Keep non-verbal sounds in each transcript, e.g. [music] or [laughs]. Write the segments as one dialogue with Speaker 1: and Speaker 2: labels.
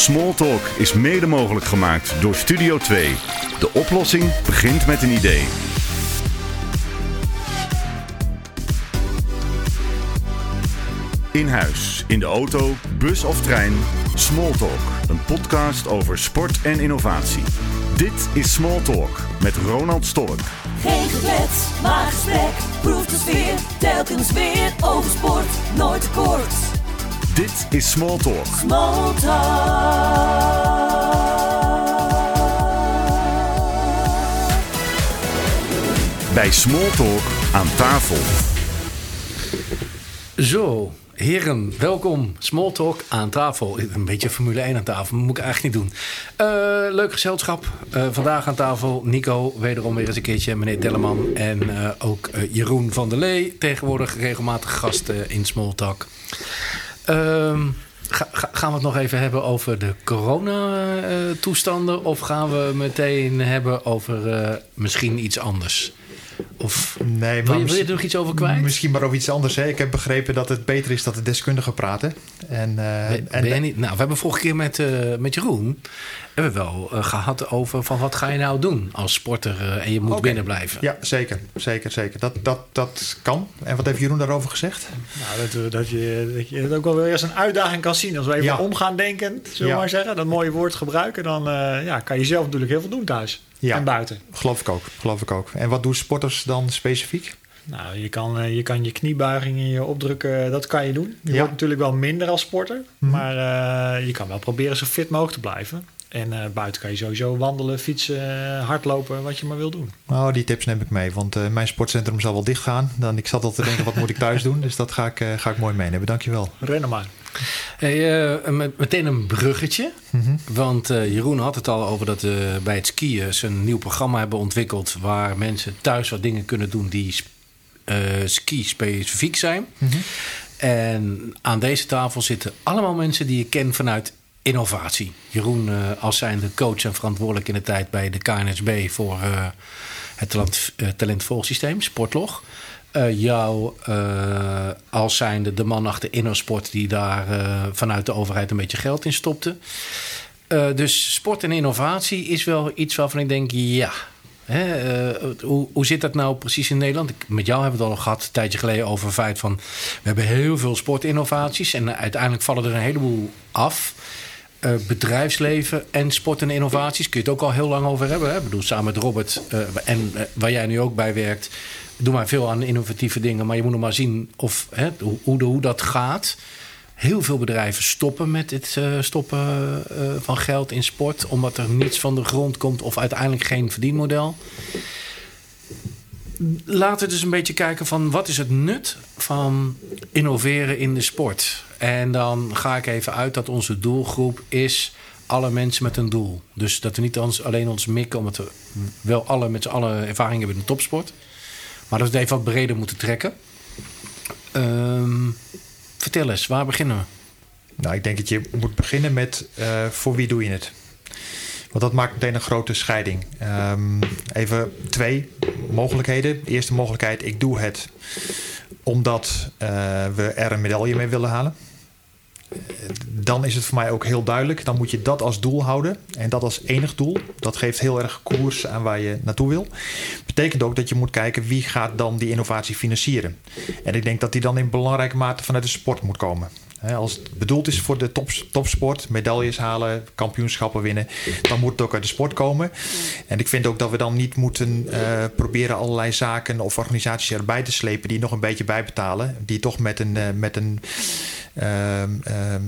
Speaker 1: Smalltalk is mede mogelijk gemaakt door Studio 2. De oplossing begint met een idee. In huis, in de auto, bus of trein. Smalltalk, een podcast over sport en innovatie. Dit is Smalltalk met Ronald Stork.
Speaker 2: Geen geklets, maar gesprek. Proef de sfeer, telkens weer over sport. Nooit kort.
Speaker 1: Dit is Smalltalk.
Speaker 2: Small talk.
Speaker 1: Bij Smalltalk aan tafel.
Speaker 3: Zo, heren, welkom. Smalltalk aan tafel. Een beetje Formule 1 aan tafel, maar moet ik eigenlijk niet doen. Eh, leuk gezelschap. Eh, vandaag aan tafel Nico, wederom weer eens een keertje. Meneer Telleman en eh, ook Jeroen van der Lee. Tegenwoordig regelmatig gasten in Smalltalk. Ehm, ga- ga- gaan we het nog even hebben over de coronatoestanden? of gaan we meteen hebben over eh, misschien iets anders? Of
Speaker 4: Nee,
Speaker 3: wil je, wil je er nog iets over kwijt?
Speaker 4: Misschien maar over iets anders. Hè. Ik heb begrepen dat het beter is dat de deskundigen praten. En, eh,
Speaker 3: Ben,
Speaker 4: en,
Speaker 3: ben niet, nou, we hebben vorige keer met, eh, met Jeroen hebben we wel eh, gehad over van wat ga je nou doen als sporter eh, en je moet
Speaker 4: Oké.
Speaker 3: binnen blijven.
Speaker 4: Ja, zeker. Zeker, zeker. Dat, dat, dat kan. En wat heeft Jeroen daarover gezegd?
Speaker 5: Nou, dat, we- dat, je, dat je het ook wel weer als een uitdaging kan zien. Als we even
Speaker 4: Ja.
Speaker 5: omgaan denken, zullen we
Speaker 4: Ja.
Speaker 5: maar zeggen. Dat mooie woord gebruiken. Dan eh, ja, kan je zelf natuurlijk heel veel doen thuis.
Speaker 4: Ja.
Speaker 5: En buiten.
Speaker 4: Geloof ik ook. Geloof ik ook. En wat doen sporters dan specifiek?
Speaker 5: Nou, je kan, eh, je kan je kniebuiging en je opdrukken, eh, dat kan je doen. Je
Speaker 4: Ja.
Speaker 5: wordt natuurlijk wel minder als sporter.
Speaker 4: Mhm.
Speaker 5: Maar eh, je kan wel proberen zo fit mogelijk te blijven. En eh, buiten kan je sowieso wandelen, fietsen, eh, hardlopen, wat je maar wil doen.
Speaker 4: Nou, die tips neem ik mee. Want eh, mijn sportcentrum zal wel dicht gaan. Dan, ik zat al te denken, wat moet ik thuis doen? Dus dat ga ik, eh, ga ik mooi meenemen. Dankjewel.
Speaker 5: Rennen maar.
Speaker 3: Hey, eh, met, meteen een bruggetje.
Speaker 4: Mhm.
Speaker 3: Want eh, Jeroen had het al over dat we bij het skiën ze een nieuw programma hebben ontwikkeld. waar mensen thuis wat dingen kunnen doen die eh, ski-specifiek zijn.
Speaker 4: Mhm.
Speaker 3: En aan deze tafel zitten allemaal mensen die je kent vanuit innovatie. Jeroen eh, als zijnde coach en verantwoordelijk in de tijd bij de KNSB voor eh, het talent, eh, talentvolgsysteem, Sportlog. Jou als zijnde de man achter InnoSport die daar vanuit de overheid een beetje geld in stopte. Dus sport en innovatie is wel iets waarvan ik denk, ja. Hè, hoe, hoe zit dat nou precies in Nederland? Ik, met jou hebben we het al gehad een tijdje geleden over het feit van... we hebben heel veel sportinnovaties en uiteindelijk vallen er een heleboel af. Eh, bedrijfsleven en sport en innovaties kun je het ook al heel lang over hebben. Ik bedoel, samen met Robert eh, en eh, waar jij nu ook bij werkt... doen wij veel aan innovatieve dingen. Maar je moet nog maar zien of, hè, hoe, hoe, dat gaat... Heel veel bedrijven stoppen met het stoppen van geld in sport, omdat er niets van de grond komt of uiteindelijk geen verdienmodel. Laten we dus een beetje kijken van wat is het nut van innoveren in de sport. En dan ga ik even uit dat onze doelgroep is alle mensen met een doel. Dus dat we niet alleen ons mikken, omdat we wel alle met z'n allen ervaring hebben in de topsport. Maar dat we het even wat breder moeten trekken. Ehm, vertel eens, waar beginnen we?
Speaker 4: Nou, ik denk dat je moet beginnen met eh, voor wie doe je het? Want dat maakt meteen een grote scheiding. Ehm, even twee mogelijkheden. De eerste mogelijkheid, ik doe het omdat eh, we er een medaille mee willen halen. Dan is het voor mij ook heel duidelijk. Dan moet je dat als doel houden. En dat als enig doel. Dat geeft heel erg koers aan waar je naartoe wil. Betekent ook dat je moet kijken wie gaat dan die innovatie financieren. En ik denk dat die dan in belangrijke mate vanuit de sport moet komen. Als het bedoeld is voor de top, topsport, medailles halen, kampioenschappen winnen, dan moet het ook uit de sport komen. En ik vind ook dat we dan niet moeten eh, proberen allerlei zaken of organisaties erbij te slepen die nog een beetje bijbetalen, die toch met een, eh, met een,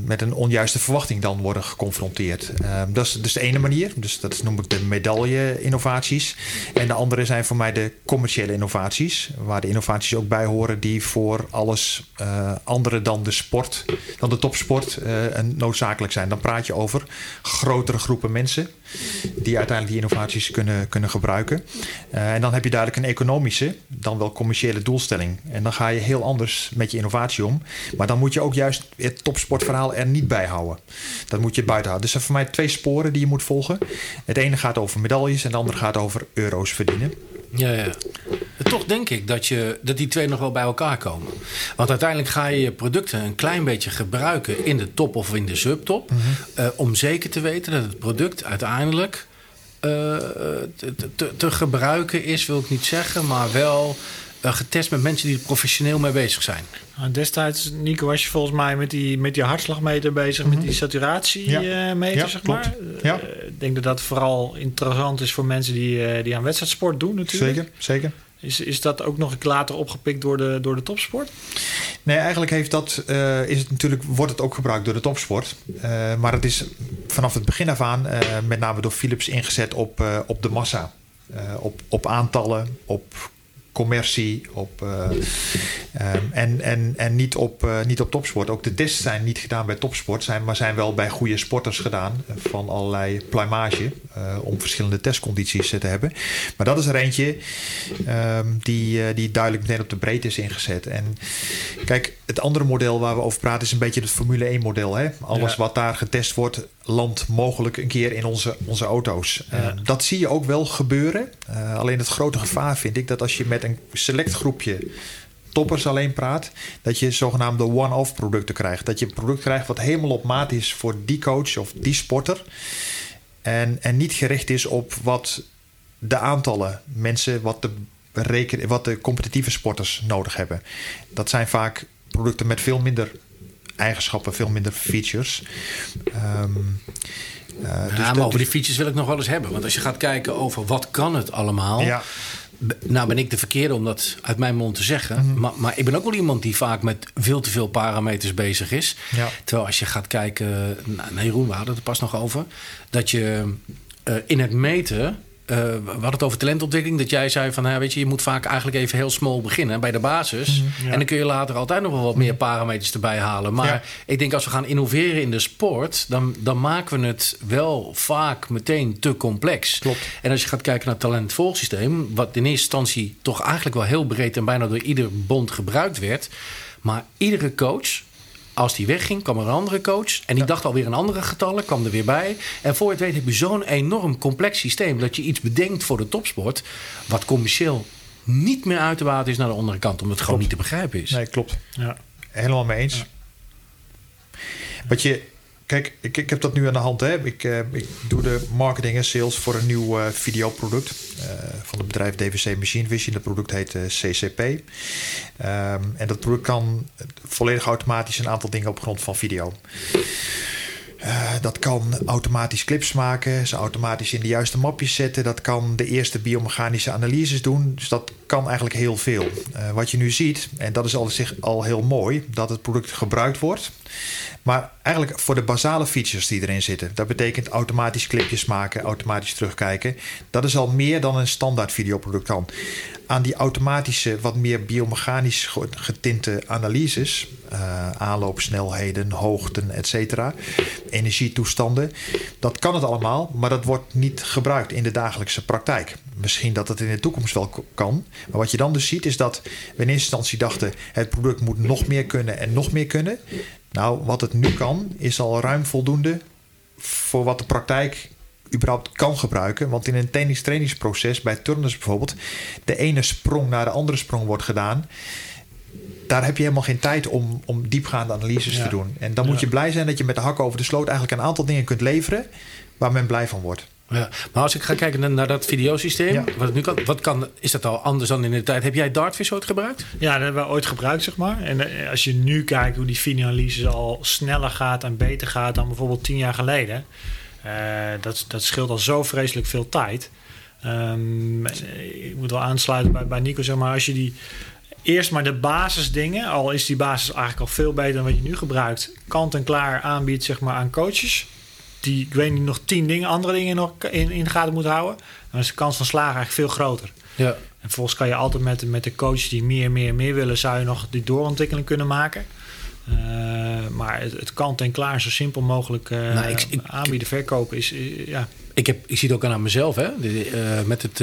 Speaker 4: met een onjuiste verwachting dan worden geconfronteerd. Ehm, dat, is, de ene manier, dus dat noem ik de medaille-innovaties. En de andere zijn voor mij de commerciële innovaties, waar de innovaties ook bij horen die voor alles eh, andere dan de sport, dan de topsport, eh, noodzakelijk zijn. Dan praat je over grotere groepen mensen die uiteindelijk die innovaties kunnen, kunnen gebruiken. Eh, en dan heb je duidelijk een economische, dan wel commerciële doelstelling. En dan ga je heel anders met je innovatie om. Maar dan moet je ook juist het topsportverhaal er niet bij houden. Dat moet je buiten houden. Dus er zijn voor mij twee sporen die je moet volgen. Het ene gaat over medailles en het andere gaat over euro's verdienen.
Speaker 3: Ja, ja. Toch denk ik dat, je, dat die twee nog wel bij elkaar komen. Want uiteindelijk ga je je producten een klein beetje gebruiken in de top of in de subtop. eh, om zeker te weten dat het product uiteindelijk eh, te, te, te gebruiken is, wil ik niet zeggen, maar wel eh, getest met mensen die er professioneel mee bezig zijn.
Speaker 5: Nou, destijds, Nico, was je volgens mij met die, met die hartslagmeter bezig, met die saturatiemeter,
Speaker 4: Mhm. Ja,
Speaker 5: zeg
Speaker 4: klopt.
Speaker 5: maar.
Speaker 4: Ja.
Speaker 5: Eh, Ik denk dat dat vooral interessant is voor mensen die, eh, die aan wedstrijdsport doen natuurlijk.
Speaker 4: Zeker, zeker.
Speaker 5: Is, is dat ook nog later opgepikt door de, door de topsport?
Speaker 4: Nee, eigenlijk heeft dat, eh, is het natuurlijk, wordt het ook gebruikt door de topsport. Eh, maar het is vanaf het begin af aan, eh, met name door Philips, ingezet op, eh, op de massa. Eh, op, op aantallen, op commercie, op, eh, ehm, en, en, en niet, op, eh, niet op topsport. Ook de tests zijn niet gedaan bij topsport, zijn, maar zijn wel bij goede sporters gedaan. eh, van allerlei pluimage, om verschillende testcondities te hebben. Maar dat is er eentje ehm, die, die duidelijk meteen op de breedte is ingezet. En kijk, het andere model waar we over praten is een beetje het Formule 1 model. Hè? Alles
Speaker 5: Ja.
Speaker 4: wat daar getest wordt, landt mogelijk een keer in onze, onze auto's.
Speaker 5: Ja.
Speaker 4: Eh, dat zie je ook wel gebeuren. Eh, alleen het grote gevaar vind ik dat als je met een select groepje toppers alleen praat, dat je zogenaamde one-off producten krijgt. Dat je een product krijgt wat helemaal op maat is voor die coach of die sporter. En, en niet gericht is op wat de aantallen mensen, wat de, reken, wat de competitieve sporters nodig hebben. Dat zijn vaak producten met veel minder eigenschappen, veel minder features. Ehm, eh, dus
Speaker 3: ja,
Speaker 4: dat-
Speaker 3: maar over die features wil ik nog wel eens hebben. Want als je gaat kijken over wat kan het allemaal...
Speaker 4: Ja,
Speaker 3: Nou ben ik de verkeerde om dat uit mijn mond te zeggen.
Speaker 4: Mhm.
Speaker 3: maar, maar ik ben ook wel iemand die vaak met veel te veel parameters bezig is.
Speaker 4: Ja.
Speaker 3: Terwijl als je gaat kijken... Nou, nee, Jeroen, we hadden het er pas nog over. Dat je eh, in het meten... eh, we hadden het over talentontwikkeling. Dat jij zei van, nou, weet je, je moet vaak eigenlijk even heel small beginnen bij de basis.
Speaker 4: Mhm.
Speaker 5: ja.
Speaker 3: En dan kun je later altijd nog wel wat meer parameters erbij halen. Maar
Speaker 4: Ja.
Speaker 3: ik denk als we gaan innoveren in de sport, dan, dan maken we het wel vaak meteen te complex.
Speaker 4: Klopt.
Speaker 3: En als je gaat kijken naar het talentvolgsysteem, wat in eerste instantie toch eigenlijk wel heel breed en bijna door ieder bond gebruikt werd. Maar iedere coach, als die wegging, kwam er een andere coach. En die dacht alweer een andere getallen, kwam er weer bij. En voor je het weet heb je zo'n enorm complex systeem dat je iets bedenkt voor de topsport, wat commercieel niet meer uit te water is naar de andere kant, omdat het gewoon niet te begrijpen is.
Speaker 4: nee, klopt.
Speaker 5: Ja.
Speaker 4: Helemaal mee eens. Wat je, kijk, ik, ik heb dat nu aan de hand. Hè. Ik, eh, ik doe de marketing en sales voor een nieuw eh, videoproduct eh, van het bedrijf DVC Machine Vision. Dat product heet CCP. Ehm, en dat product kan volledig automatisch een aantal dingen op grond van video. Dat kan automatisch clips maken, ze automatisch in de juiste mapjes zetten. Dat kan de eerste biomechanische analyses doen. Dus dat kan eigenlijk heel veel. Wat je nu ziet, en dat is al, zich al heel mooi, dat het product gebruikt wordt. Maar eigenlijk voor de basale features die erin zitten. Dat betekent automatisch clipjes maken, automatisch terugkijken. Dat is al meer dan een standaard videoproduct kan. Aan die automatische, wat meer biomechanisch ge- getinte analyses, eh, aanloopsnelheden, hoogten, etc., energietoestanden, dat kan het allemaal, maar dat wordt niet gebruikt in de dagelijkse praktijk. Misschien dat het in de toekomst wel kan, maar wat je dan dus ziet is dat we in eerste instantie dachten: het product moet nog meer kunnen en nog meer kunnen. Nou, wat het nu kan, is al ruim voldoende voor wat de praktijk überhaupt kan gebruiken. Want in een tennis-trainingsproces, bij turners bijvoorbeeld, de ene sprong naar de andere sprong wordt gedaan. Daar heb je helemaal geen tijd om, om diepgaande analyses
Speaker 5: Ja.
Speaker 4: te doen. En dan
Speaker 5: Ja.
Speaker 4: moet je blij zijn dat je met de hak over de sloot eigenlijk een aantal dingen kunt leveren waar men blij van wordt.
Speaker 3: Ja, maar als ik ga kijken naar, dat videosysteem,
Speaker 4: Ja.
Speaker 3: wat het nu kan, wat kan, is dat al anders dan in de tijd? Heb jij Dartfish ooit gebruikt?
Speaker 5: Ja, dat hebben we ooit gebruikt, zeg maar. En eh, als je nu kijkt hoe die videoanalyse al sneller gaat en beter gaat dan bijvoorbeeld tien jaar geleden. eh, dat, dat scheelt al zo vreselijk veel tijd. Ehm, eh, ik moet wel aansluiten bij, bij Nico, zeg maar. Als je die eerst maar de basisdingen, al is die basis eigenlijk al veel beter dan wat je nu gebruikt, kant en klaar aanbiedt, zeg maar, aan coaches. Die, ik weet niet, nog tien dingen, andere dingen nog in, in de gaten moeten houden. Dan is de kans van slagen eigenlijk veel groter.
Speaker 3: Ja.
Speaker 5: En vervolgens kan je altijd met, met de coaches die meer, meer, meer willen, zou je nog die doorontwikkeling kunnen maken. Eh, maar het, het kant en klaar zo simpel mogelijk eh,
Speaker 3: Nou, ik- ik-
Speaker 5: aanbieden, verkopen is, eh, ja.
Speaker 3: Ik, heb, ik zie het ook aan mezelf. Hè? De, met het,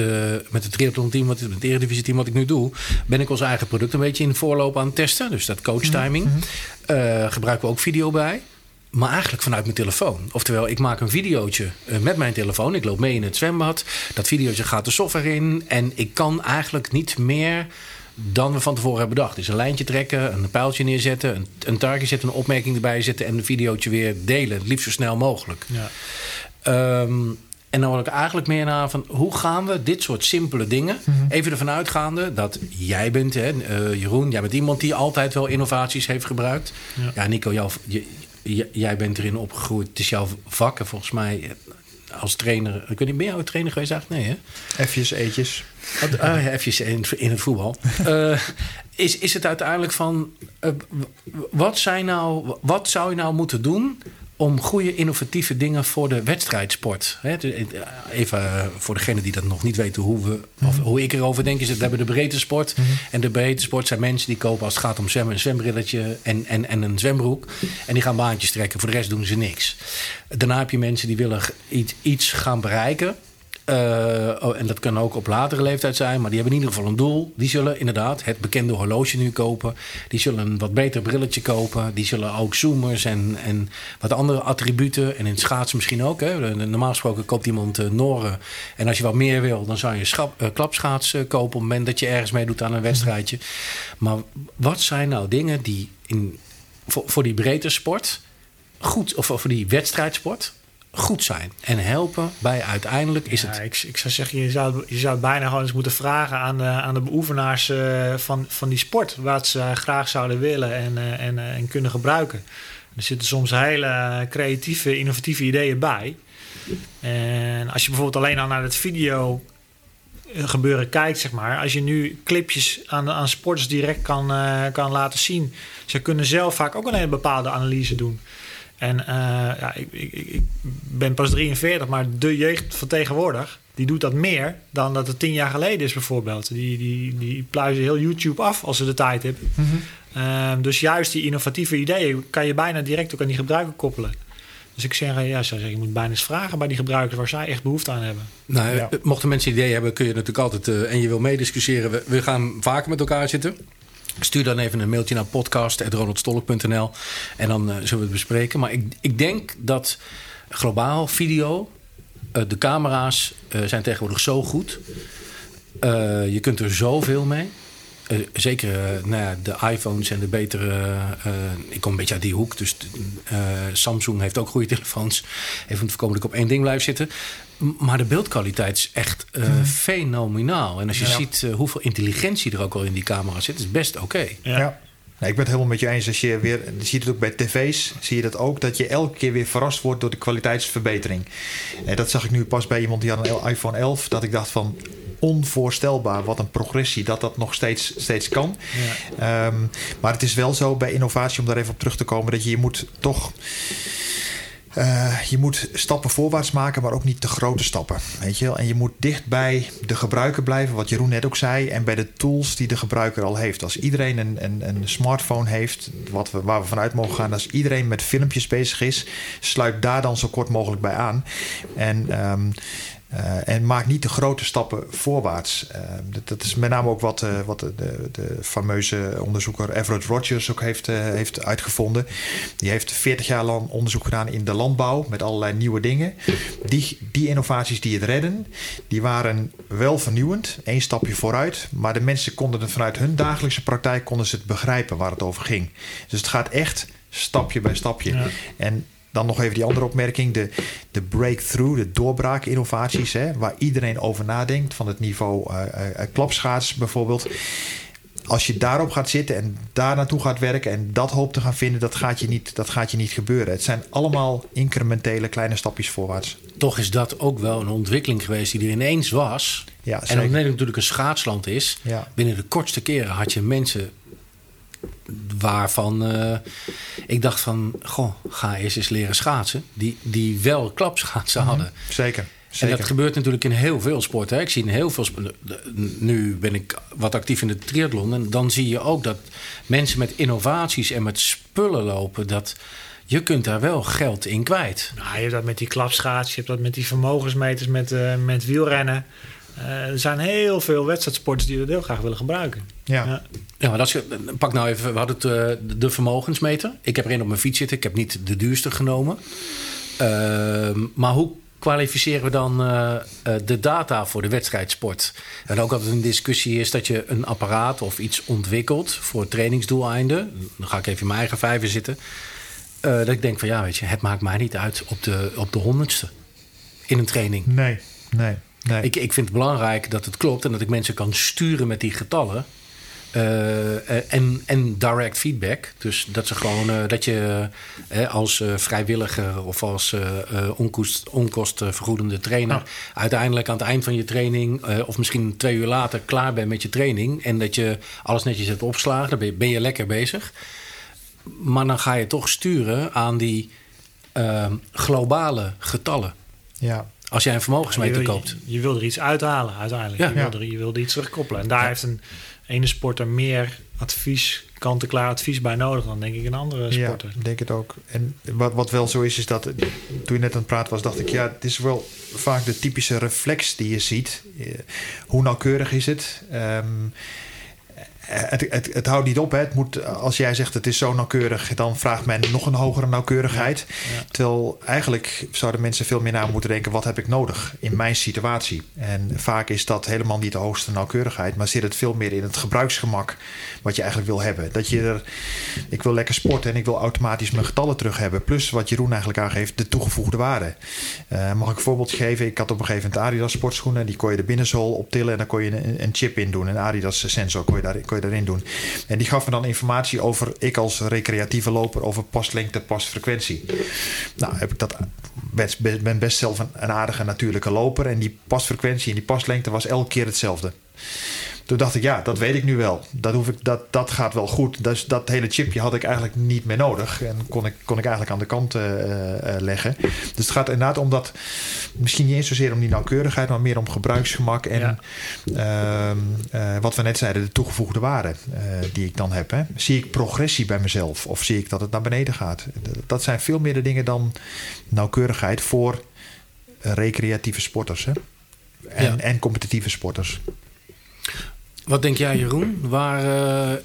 Speaker 3: met het triathlon team, wat, het eredivisie team wat ik nu doe, ben ik ons eigen product een beetje in voorloop aan het testen. Dus dat coach timing.
Speaker 4: Mhm.
Speaker 3: Gebruiken we ook video bij. Maar eigenlijk vanuit mijn telefoon. Oftewel, ik maak een videootje eh, met mijn telefoon. Ik loop mee in het zwembad. Dat videootje gaat de software in. En ik kan eigenlijk niet meer dan we van tevoren hebben bedacht. Dus een lijntje trekken, een pijltje neerzetten, een, een target zetten, een opmerking erbij zetten en een videootje weer delen. Het liefst zo snel mogelijk.
Speaker 5: Ja.
Speaker 3: Ehm, en dan wil ik eigenlijk meer naar van hoe gaan we dit soort simpele dingen. Even ervan uitgaande dat jij bent, hè, eh, Jeroen, jij bent iemand die altijd wel innovaties heeft gebruikt.
Speaker 5: Ja.
Speaker 3: Ja, Nico, jou, j- j- jij bent erin opgegroeid. Het is jouw vak. En volgens mij als trainer. Ik weet niet, ben jij trainer geweest eigenlijk? Nee, hè?
Speaker 4: F'jes, eetjes.
Speaker 3: Oh, ah, even in, in het voetbal. [laughs] Eh, is, is het uiteindelijk van. eh, wat, zijn nou, wat zou je nou moeten doen. Om goede innovatieve dingen voor de wedstrijdsport? Eh, even eh, voor degene die dat nog niet weten hoe, we, of hoe ik erover denk. Is dat we hebben de breedte sport. En de breedte sport zijn mensen die kopen als het gaat om zwemmen een zwembrilletje en, en, en een zwembroek. En die gaan baantjes trekken. Voor de rest doen ze niks. Daarna heb je mensen die willen iets, iets gaan bereiken. Eh, oh, en dat kan ook op latere leeftijd zijn, maar die hebben in ieder geval een doel. Die zullen inderdaad het bekende horloge nu kopen. Die zullen een wat beter brilletje kopen. Die zullen ook zoomers en, en wat andere attributen. En in het schaatsen misschien ook. Hè. Normaal gesproken koopt iemand eh, Noren. En als je wat meer wil, dan zou je schap, eh, klapschaats kopen... op het moment dat je ergens meedoet aan een wedstrijdje. Maar wat zijn nou dingen die in, voor, voor die breedte sport goed... of voor die wedstrijdsport goed zijn en helpen bij uiteindelijk is het
Speaker 5: ik, ik zou zeggen, je zou, je zou bijna gewoon eens moeten vragen aan de, aan de beoefenaars eh, van, van die sport. Wat ze graag zouden willen en, eh, en, eh, en kunnen gebruiken. Er zitten soms hele creatieve, innovatieve ideeën bij. En als je bijvoorbeeld alleen al naar het video eh, gebeuren kijkt, zeg maar. Als je nu clipjes aan, aan sporters direct kan, eh, kan laten zien. Ze kunnen zelf vaak ook een bepaalde analyse doen. En eh, ja, ik, ik, ik ben pas 43, maar de jeugd van tegenwoordig... die doet dat meer dan dat het tien jaar geleden is bijvoorbeeld. Die, die, die pluizen heel YouTube af als ze de tijd hebben. Ehm, dus juist die innovatieve ideeën kan je bijna direct ook aan die gebruiker koppelen. Dus ik zeg, ja, zou zeggen, je moet bijna eens vragen bij die gebruikers waar zij echt behoefte aan hebben.
Speaker 3: Nou,
Speaker 4: Ja.
Speaker 3: eh, mochten mensen ideeën hebben, kun je natuurlijk altijd... eh, en je wil meediscussiëren, we, we gaan vaker met elkaar zitten. Stuur dan even een mailtje naar podcast.ronaldstolk.nl en dan eh, zullen we het bespreken. Maar ik, ik denk dat globaal video, eh, de camera's eh, zijn tegenwoordig zo goed. Je kunt er zoveel mee. Zeker nou ja, de iPhones en de betere. ik kom een beetje uit die hoek. Dus Samsung heeft ook goede telefoons. Even om te voorkomen dat ik op één ding blijf zitten. Maar de beeldkwaliteit is echt eh, fenomenaal. En als je
Speaker 4: Ja.
Speaker 3: ziet eh, hoeveel intelligentie er ook al in die camera zit, is best oké.
Speaker 4: Ja. Nee, ik ben het helemaal met je eens. Als je weer, je ziet het ook bij tv's, zie je dat ook, dat je elke keer weer verrast wordt door de kwaliteitsverbetering. En dat zag ik nu pas bij iemand die had een iPhone 11, dat ik dacht van onvoorstelbaar wat een progressie dat dat nog steeds, steeds kan. Ehm, maar het is wel zo bij innovatie, om daar even op terug te komen, dat je, je moet toch eh, je moet stappen voorwaarts maken, maar ook niet te grote stappen. Weet je wel? En je moet dicht bij de gebruiker blijven, wat Jeroen net ook zei, en bij de tools die de gebruiker al heeft. Als iedereen een, een, smartphone heeft, wat we, waar we vanuit mogen gaan, als iedereen met filmpjes bezig is, sluit daar dan zo kort mogelijk bij aan. En. ehm, eh, en maak niet te grote stappen voorwaarts. Eh, dat, dat is met name ook wat, eh, wat de, de, de fameuze onderzoeker Everett Rogers ook heeft, eh, heeft uitgevonden. Die heeft 40 jaar lang onderzoek gedaan in de landbouw met allerlei nieuwe dingen. Die, die innovaties die het redden, die waren wel vernieuwend, één stapje vooruit. Maar de mensen konden het vanuit hun dagelijkse praktijk konden ze het begrijpen waar het over ging. Dus het gaat echt stapje bij stapje.
Speaker 5: Ja.
Speaker 4: En dan nog even die andere opmerking. De, de breakthrough, de doorbraakinnovaties, hè, waar iedereen over nadenkt. Van het niveau eh, eh, klapschaats bijvoorbeeld. Als je daarop gaat zitten en daar naartoe gaat werken en dat hoopt te gaan vinden, dat gaat je niet, dat gaat je niet gebeuren. Het zijn allemaal incrementele kleine stapjes voorwaarts.
Speaker 3: Toch is dat ook wel een ontwikkeling geweest die er ineens was.
Speaker 4: Ja,
Speaker 3: en omdat Nederland natuurlijk een schaatsland is,
Speaker 4: Ja.
Speaker 3: binnen de kortste keren had je mensen waarvan eh, ik dacht van, goh, ga eens eens leren schaatsen. Die, die wel klapschaatsen hadden.
Speaker 4: Zeker.
Speaker 3: En
Speaker 4: Mhm. zeker.
Speaker 3: dat gebeurt natuurlijk in heel veel sporten. Hè. Ik zie in heel veel sporten. Nu ben ik wat actief in de triathlon. En dan zie je ook dat mensen met innovaties en met spullen lopen. Dat je kunt daar wel geld in kwijt.
Speaker 5: Nou, je hebt dat met die klapschaats, je hebt dat met die vermogensmeters met, eh, met wielrennen. Eh, er zijn heel veel wedstrijdsporters die dat heel graag willen gebruiken.
Speaker 4: Ja.
Speaker 5: Ja.
Speaker 3: Ja, maar dat is, pak nou even, we hadden het, eh, de vermogensmeter. Ik heb er een op mijn fiets zitten. Ik heb niet de duurste genomen. Ehm, maar hoe kwalificeren we dan eh, de data voor de wedstrijdsport? En ook altijd een discussie is dat je een apparaat of iets ontwikkelt voor trainingsdoeleinden. Dan ga ik even in mijn eigen vijver zitten. Eh, dat ik denk van ja, weet je, het maakt mij niet uit op de, op de honderdste in een training.
Speaker 4: Nee, nee, nee.
Speaker 3: Ik, ik vind het belangrijk dat het klopt en dat ik mensen kan sturen met die getallen. Eh, en, en direct feedback. Dus dat ze gewoon eh, dat je eh, als eh, vrijwilliger of als eh, eh, onkost, onkostvergoedende trainer uiteindelijk aan het eind van je training, eh, of misschien twee uur later, klaar bent met je training. En dat je alles netjes hebt opgeslagen. Dan ben je, ben je lekker bezig. Maar dan ga je toch sturen aan die globale getallen.
Speaker 4: ja.
Speaker 3: Als jij een vermogensmeter
Speaker 5: je, wil,
Speaker 3: koopt.
Speaker 5: je, je wil er iets uithalen uiteindelijk.
Speaker 3: Ja.
Speaker 5: je, wil
Speaker 4: Ja.
Speaker 5: er, je wil er iets terugkoppelen. En daar heeft een ene sporter meer advies, kant-en-klaar advies bij nodig dan denk ik een andere
Speaker 4: Ja,
Speaker 5: sporter.
Speaker 4: ik denk het ook. En wat, wat wel zo is, is dat toen je net aan het praten was, dacht ik, ja, het is wel vaak de typische reflex die je ziet. Eh, Hoe nauwkeurig is het? Ehm, het, het, het houdt niet op. Hè. Het moet, als jij zegt het is zo nauwkeurig, dan vraagt men nog een hogere nauwkeurigheid.
Speaker 5: Ja.
Speaker 4: Terwijl eigenlijk zouden mensen veel meer na moeten denken: wat heb ik nodig in mijn situatie? En vaak is dat helemaal niet de hoogste nauwkeurigheid, maar zit het veel meer in het gebruiksgemak wat je eigenlijk wil hebben. Dat je er, ik wil lekker sporten en ik wil automatisch mijn getallen terug hebben. Plus wat Jeroen eigenlijk aangeeft, de toegevoegde waarde. Eh, mag ik een voorbeeld geven? Ik had op een gegeven moment Adidas sportschoenen. Die kon je de binnenzool optillen en dan kon je een, een chip in doen. Een Adidas sensor kon je, daar, kon je daarin doen. En die gaf me dan informatie over, ik als recreatieve loper, over paslengte, pasfrequentie. Nou, heb ik dat, best, ben best zelf een aardige natuurlijke loper. En die pasfrequentie en die paslengte was elke keer hetzelfde. Toen dacht ik, ja, dat weet ik nu wel. Dat, hoef ik, dat, dat gaat wel goed. Dus dat hele chipje had ik eigenlijk niet meer nodig. En kon ik, kon ik eigenlijk aan de kant eh, eh, leggen. Dus het gaat inderdaad om dat... Misschien niet eens zozeer om die nauwkeurigheid... maar meer om gebruiksgemak en...
Speaker 5: Ja.
Speaker 4: ehm, eh, wat we net zeiden, de toegevoegde waarde die ik dan heb. Hè. Zie ik progressie bij mezelf? Of zie ik dat het naar beneden gaat? Dat zijn veel meer de dingen dan nauwkeurigheid... voor recreatieve sporters. Hè. En,
Speaker 3: Ja.
Speaker 4: en competitieve sporters.
Speaker 3: Wat denk jij, Jeroen? Waar, eh,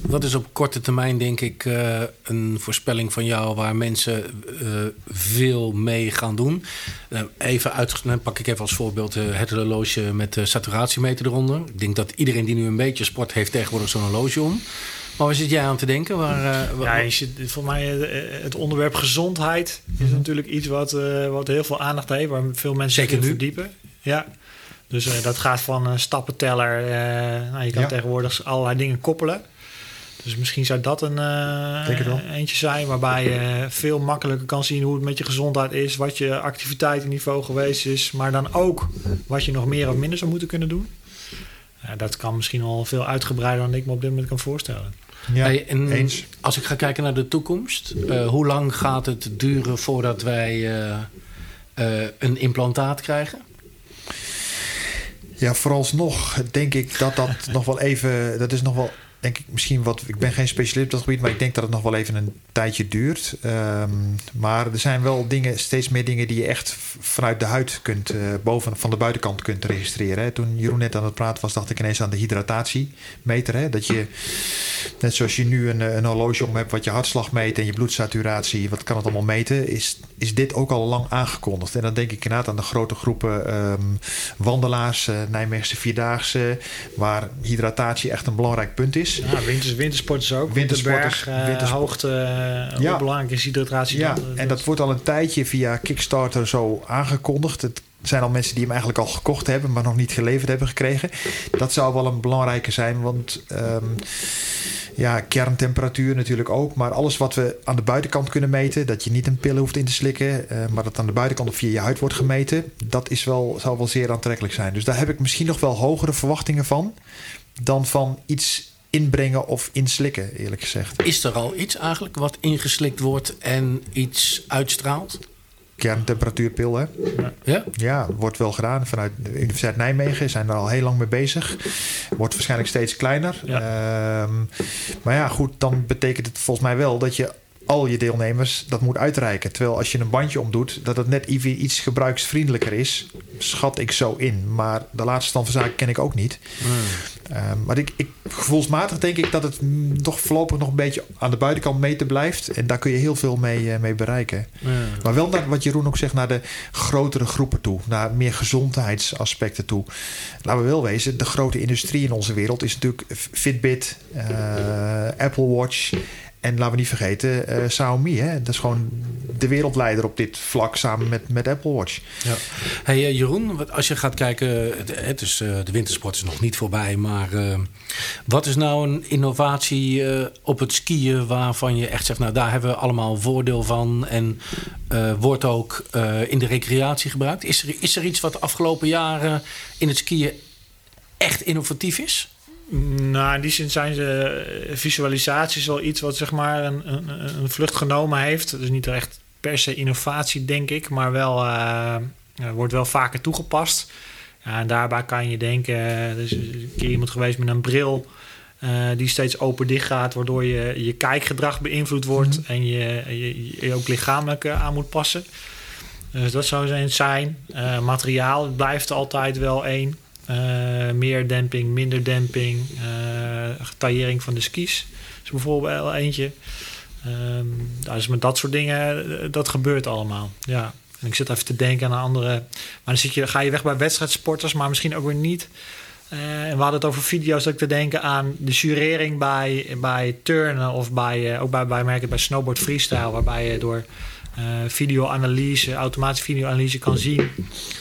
Speaker 3: wat is op korte termijn, denk ik, eh, een voorspelling van jou waar mensen eh, veel mee gaan doen? Even uit, dan pak ik even als voorbeeld het horloge met de saturatiemeter eronder. Ik denk dat iedereen die nu een beetje sport heeft tegenwoordig zo'n horloge om. Maar waar zit jij aan te denken? Waar, wa-
Speaker 5: Ja, zit, voor mij het onderwerp gezondheid is natuurlijk iets wat, wat heel veel aandacht heeft, waar veel mensen
Speaker 3: Zeker
Speaker 5: zich in
Speaker 3: nu.
Speaker 5: verdiepen. Ja. Dus eh, dat gaat van een stappenteller. eh, nou, je kan
Speaker 4: Ja.
Speaker 5: tegenwoordig allerlei dingen koppelen. Dus misschien zou dat een eh, eentje zijn waarbij je veel makkelijker kan zien hoe het met je gezondheid is, wat je activiteitenniveau geweest is, maar dan ook wat je nog meer of minder zou moeten kunnen doen. Dat kan misschien al veel uitgebreider dan ik me op dit moment kan voorstellen.
Speaker 4: Ja,
Speaker 3: Hey, en
Speaker 4: eens.
Speaker 3: Als ik ga kijken naar de toekomst, eh, hoe lang gaat het duren voordat wij een implantaat krijgen?
Speaker 4: Ja, vooralsnog denk ik dat dat [laughs] nog wel even. Dat is nog wel. Denk ik misschien wat. Ik ben geen specialist op dat gebied, maar ik denk dat het nog wel even een tijdje duurt. Ehm, maar er zijn wel dingen, steeds meer dingen die je echt vanuit de huid kunt, eh, boven van de buitenkant kunt registreren. Hè. Toen Jeroen net aan het praten was, dacht ik ineens aan de hydratatiemeter. Hè. Dat je, net zoals je nu een, eh, een horloge om hebt wat je hartslag meet en je bloedsaturatie, wat kan het allemaal meten, is, is dit ook al lang aangekondigd. En dan denk ik inderdaad aan de grote groepen ehm, wandelaars, eh Nijmeegse Vierdaagse, waar hydratatie echt een belangrijk punt is.
Speaker 5: Ja, winters, wintersporters ook.
Speaker 4: Wintersporters,
Speaker 5: Winterberg, eh,
Speaker 4: wintersport-
Speaker 5: hoogte, eh,
Speaker 4: Ja.
Speaker 5: hoe belangrijk is hydratatie.
Speaker 4: Ja,
Speaker 5: dan?
Speaker 4: en dat wordt al een tijdje via Kickstarter zo aangekondigd. Het zijn al mensen die hem eigenlijk al gekocht hebben, maar nog niet geleverd hebben gekregen. Dat zou wel een belangrijke zijn, want ehm, ja, kerntemperatuur natuurlijk ook. Maar alles wat we aan de buitenkant kunnen meten, dat je niet een pil hoeft in te slikken, eh, maar dat aan de buitenkant of via je huid wordt gemeten, dat is wel, zou wel zeer aantrekkelijk zijn. Dus daar heb ik misschien nog wel hogere verwachtingen van dan van iets inbrengen of inslikken, eerlijk gezegd.
Speaker 3: Is er al iets eigenlijk wat ingeslikt wordt en iets uitstraalt?
Speaker 4: Kerntemperatuurpil, hè?
Speaker 3: Ja?
Speaker 4: Ja, wordt wel gedaan. Vanuit de Universiteit Nijmegen zijn er al heel lang mee bezig. Wordt waarschijnlijk steeds kleiner. Ehm, maar ja, goed, dan betekent het volgens mij wel dat je al je deelnemers dat moet uitreiken. Terwijl als je een bandje omdoet, dat het net even iets gebruiksvriendelijker is, schat ik zo in. Maar de laatste stand van zaken ken ik ook niet. Ehm, maar ik, ik, gevoelsmatig denk ik dat het mm, toch voorlopig nog een beetje aan de buitenkant meten blijft. En daar kun je heel veel mee, eh, mee bereiken. Maar wel naar wat Jeroen ook zegt, naar de grotere groepen toe. Naar meer gezondheidsaspecten toe. Laten we wel wezen, de grote industrie in onze wereld is natuurlijk Fitbit, eh, Apple Watch. En laten we niet vergeten, uh, Xiaomi. Hè? Dat is gewoon de wereldleider op dit vlak samen met, met Apple Watch.
Speaker 3: Ja. Hey, uh, Jeroen, als je gaat kijken, het uh, de wintersport is nog niet voorbij. Maar wat is nou een innovatie op het skiën waarvan je echt zegt, nou daar hebben we allemaal voordeel van. En wordt ook in de recreatie gebruikt. Is er, is er iets wat de afgelopen jaren in het skiën echt innovatief is?
Speaker 5: Nou, in die zin zijn ze visualisaties wel iets wat zeg maar een, een, een vlucht genomen heeft. Dus niet echt per se innovatie, denk ik, maar wel uh, wordt wel vaker toegepast. Ja, en daarbij kan je denken, er is een keer iemand geweest met een bril uh, die steeds open-dicht gaat, waardoor je, je kijkgedrag beïnvloed wordt mm -hmm. en je, je, je, ook lichamelijk aan moet passen. Dus dat zou zijn. Uh, materiaal blijft altijd wel één. Uh, meer demping, minder demping, uh, taillering van de skis. is bijvoorbeeld eentje. Um, dus met dat soort dingen, dat gebeurt allemaal. Ja. En ik zit even te denken aan andere. Maar dan zit je, ga je weg bij wedstrijdsporters, maar misschien ook weer niet. En we hadden het over video's, dat ik te denken aan de jurering bij, bij turnen of bij, ook bij, bij, merken bij snowboard freestyle, waarbij je door videoanalyse, automatische videoanalyse kan zien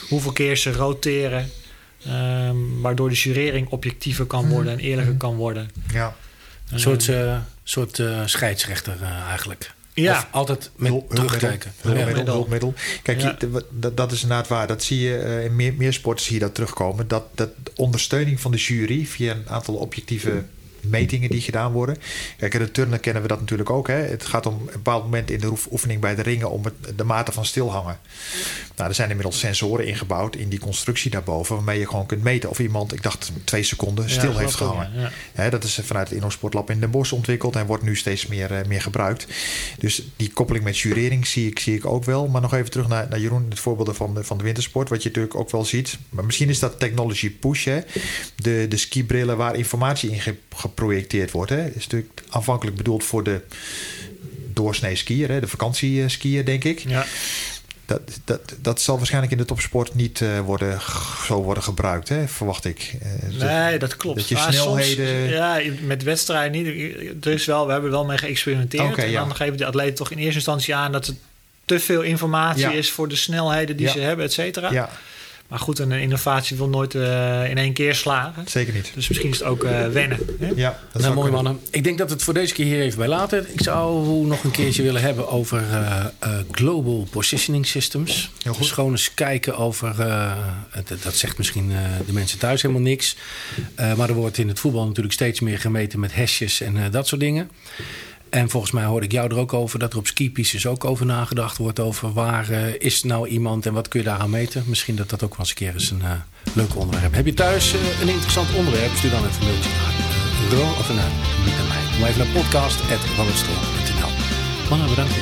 Speaker 5: hoeveel keer ze roteren, Um, waardoor de jurering objectiever kan worden en eerlijker kan worden.
Speaker 4: Ja.
Speaker 3: Een soort, uh, soort uh, scheidsrechter uh, eigenlijk.
Speaker 5: Ja.
Speaker 3: Of altijd met
Speaker 4: Hul-
Speaker 3: terugkijken.
Speaker 4: Hulpmiddel, hulpmiddel. Kijk,
Speaker 5: Ja.
Speaker 4: je- dat, dat is inderdaad waar. Dat zie je eh, in meer, meer sporten zie je dat terugkomen. Dat, dat ondersteuning van de jury via een aantal objectieve metingen die gedaan worden. Kijk, in de turnen kennen we dat natuurlijk ook. Hè. Het gaat om een bepaald moment in de oef- oefening bij de ringen om het, de mate van stilhangen. Nou, er zijn inmiddels sensoren ingebouwd in die constructie daarboven, waarmee je gewoon kunt meten of iemand, ik dacht twee seconden, stil
Speaker 5: Ja,
Speaker 4: heeft gehangen.
Speaker 5: ja.
Speaker 4: Hè, dat is vanuit het Innosportlab in Den Bosch ontwikkeld en wordt nu steeds meer, eh, meer gebruikt. Dus die koppeling met jurering zie ik, zie ik ook wel. Maar nog even terug naar, naar Jeroen, het voorbeeld van de, van de wintersport. Wat je natuurlijk ook wel ziet. Maar misschien is dat technology push. Hè? De, de skibrillen waar informatie in ge- geprojecteerd wordt. Hè? Is natuurlijk aanvankelijk bedoeld voor de doorsnee skier, hè? de vakantieskier, denk ik.
Speaker 5: Ja.
Speaker 4: Dat, dat, dat zal waarschijnlijk in de topsport niet eh, worden, zo worden gebruikt, hè? verwacht ik. Eh, dus-
Speaker 5: Nee, dat klopt.
Speaker 4: Dat je snelheden-
Speaker 5: Soms, ja, met wedstrijden niet. Er is wel, we hebben wel mee geëxperimenteerd. En
Speaker 4: ja.
Speaker 5: dan geven de atleten toch in eerste instantie aan dat het te veel informatie
Speaker 4: Ja.
Speaker 5: is voor de snelheden die
Speaker 4: Ja.
Speaker 5: ze hebben, et cetera.
Speaker 4: ja,
Speaker 5: Maar goed, een innovatie wil nooit eh, in één keer slagen.
Speaker 4: zeker niet.
Speaker 5: Dus misschien is het ook eh, wennen. Hè?
Speaker 4: Ja, dat
Speaker 3: Nou,
Speaker 4: zou
Speaker 3: mooi
Speaker 4: kunnen.
Speaker 3: mannen. Ik denk dat we het voor deze keer hier even bij laten. Ik zou nog een keertje willen hebben over eh, eh, Global Positioning Systems.
Speaker 4: Heel goed.
Speaker 3: Dus gewoon eens kijken over... eh, het- dat zegt misschien eh, de mensen thuis helemaal niks. Eh, maar er wordt in het voetbal natuurlijk steeds meer gemeten met hesjes en eh, dat soort dingen. En volgens mij hoorde ik jou er ook over dat er op skipistes ook over nagedacht wordt. Over waar eh, is nou iemand en wat kun je daaraan meten. Misschien dat dat ook wel eens een keer eens een eh, leuk onderwerp. Heb je thuis eh, een interessant onderwerp? Stuur dan even een mailtje naar uh, Ro of naar, niet naar mij. Maar even naar podcast.rollerstrom.nl Mannen, bedankt.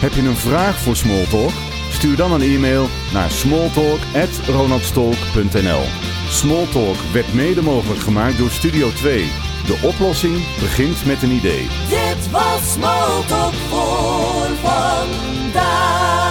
Speaker 1: Heb je een vraag voor Smalltalk? Stuur dan een e-mail naar smalltalk@ronaldstolk.nl. Smalltalk werd mede mogelijk gemaakt door Studio 2. De oplossing begint met een idee.
Speaker 2: Dit was Smalltalk voor vandaag.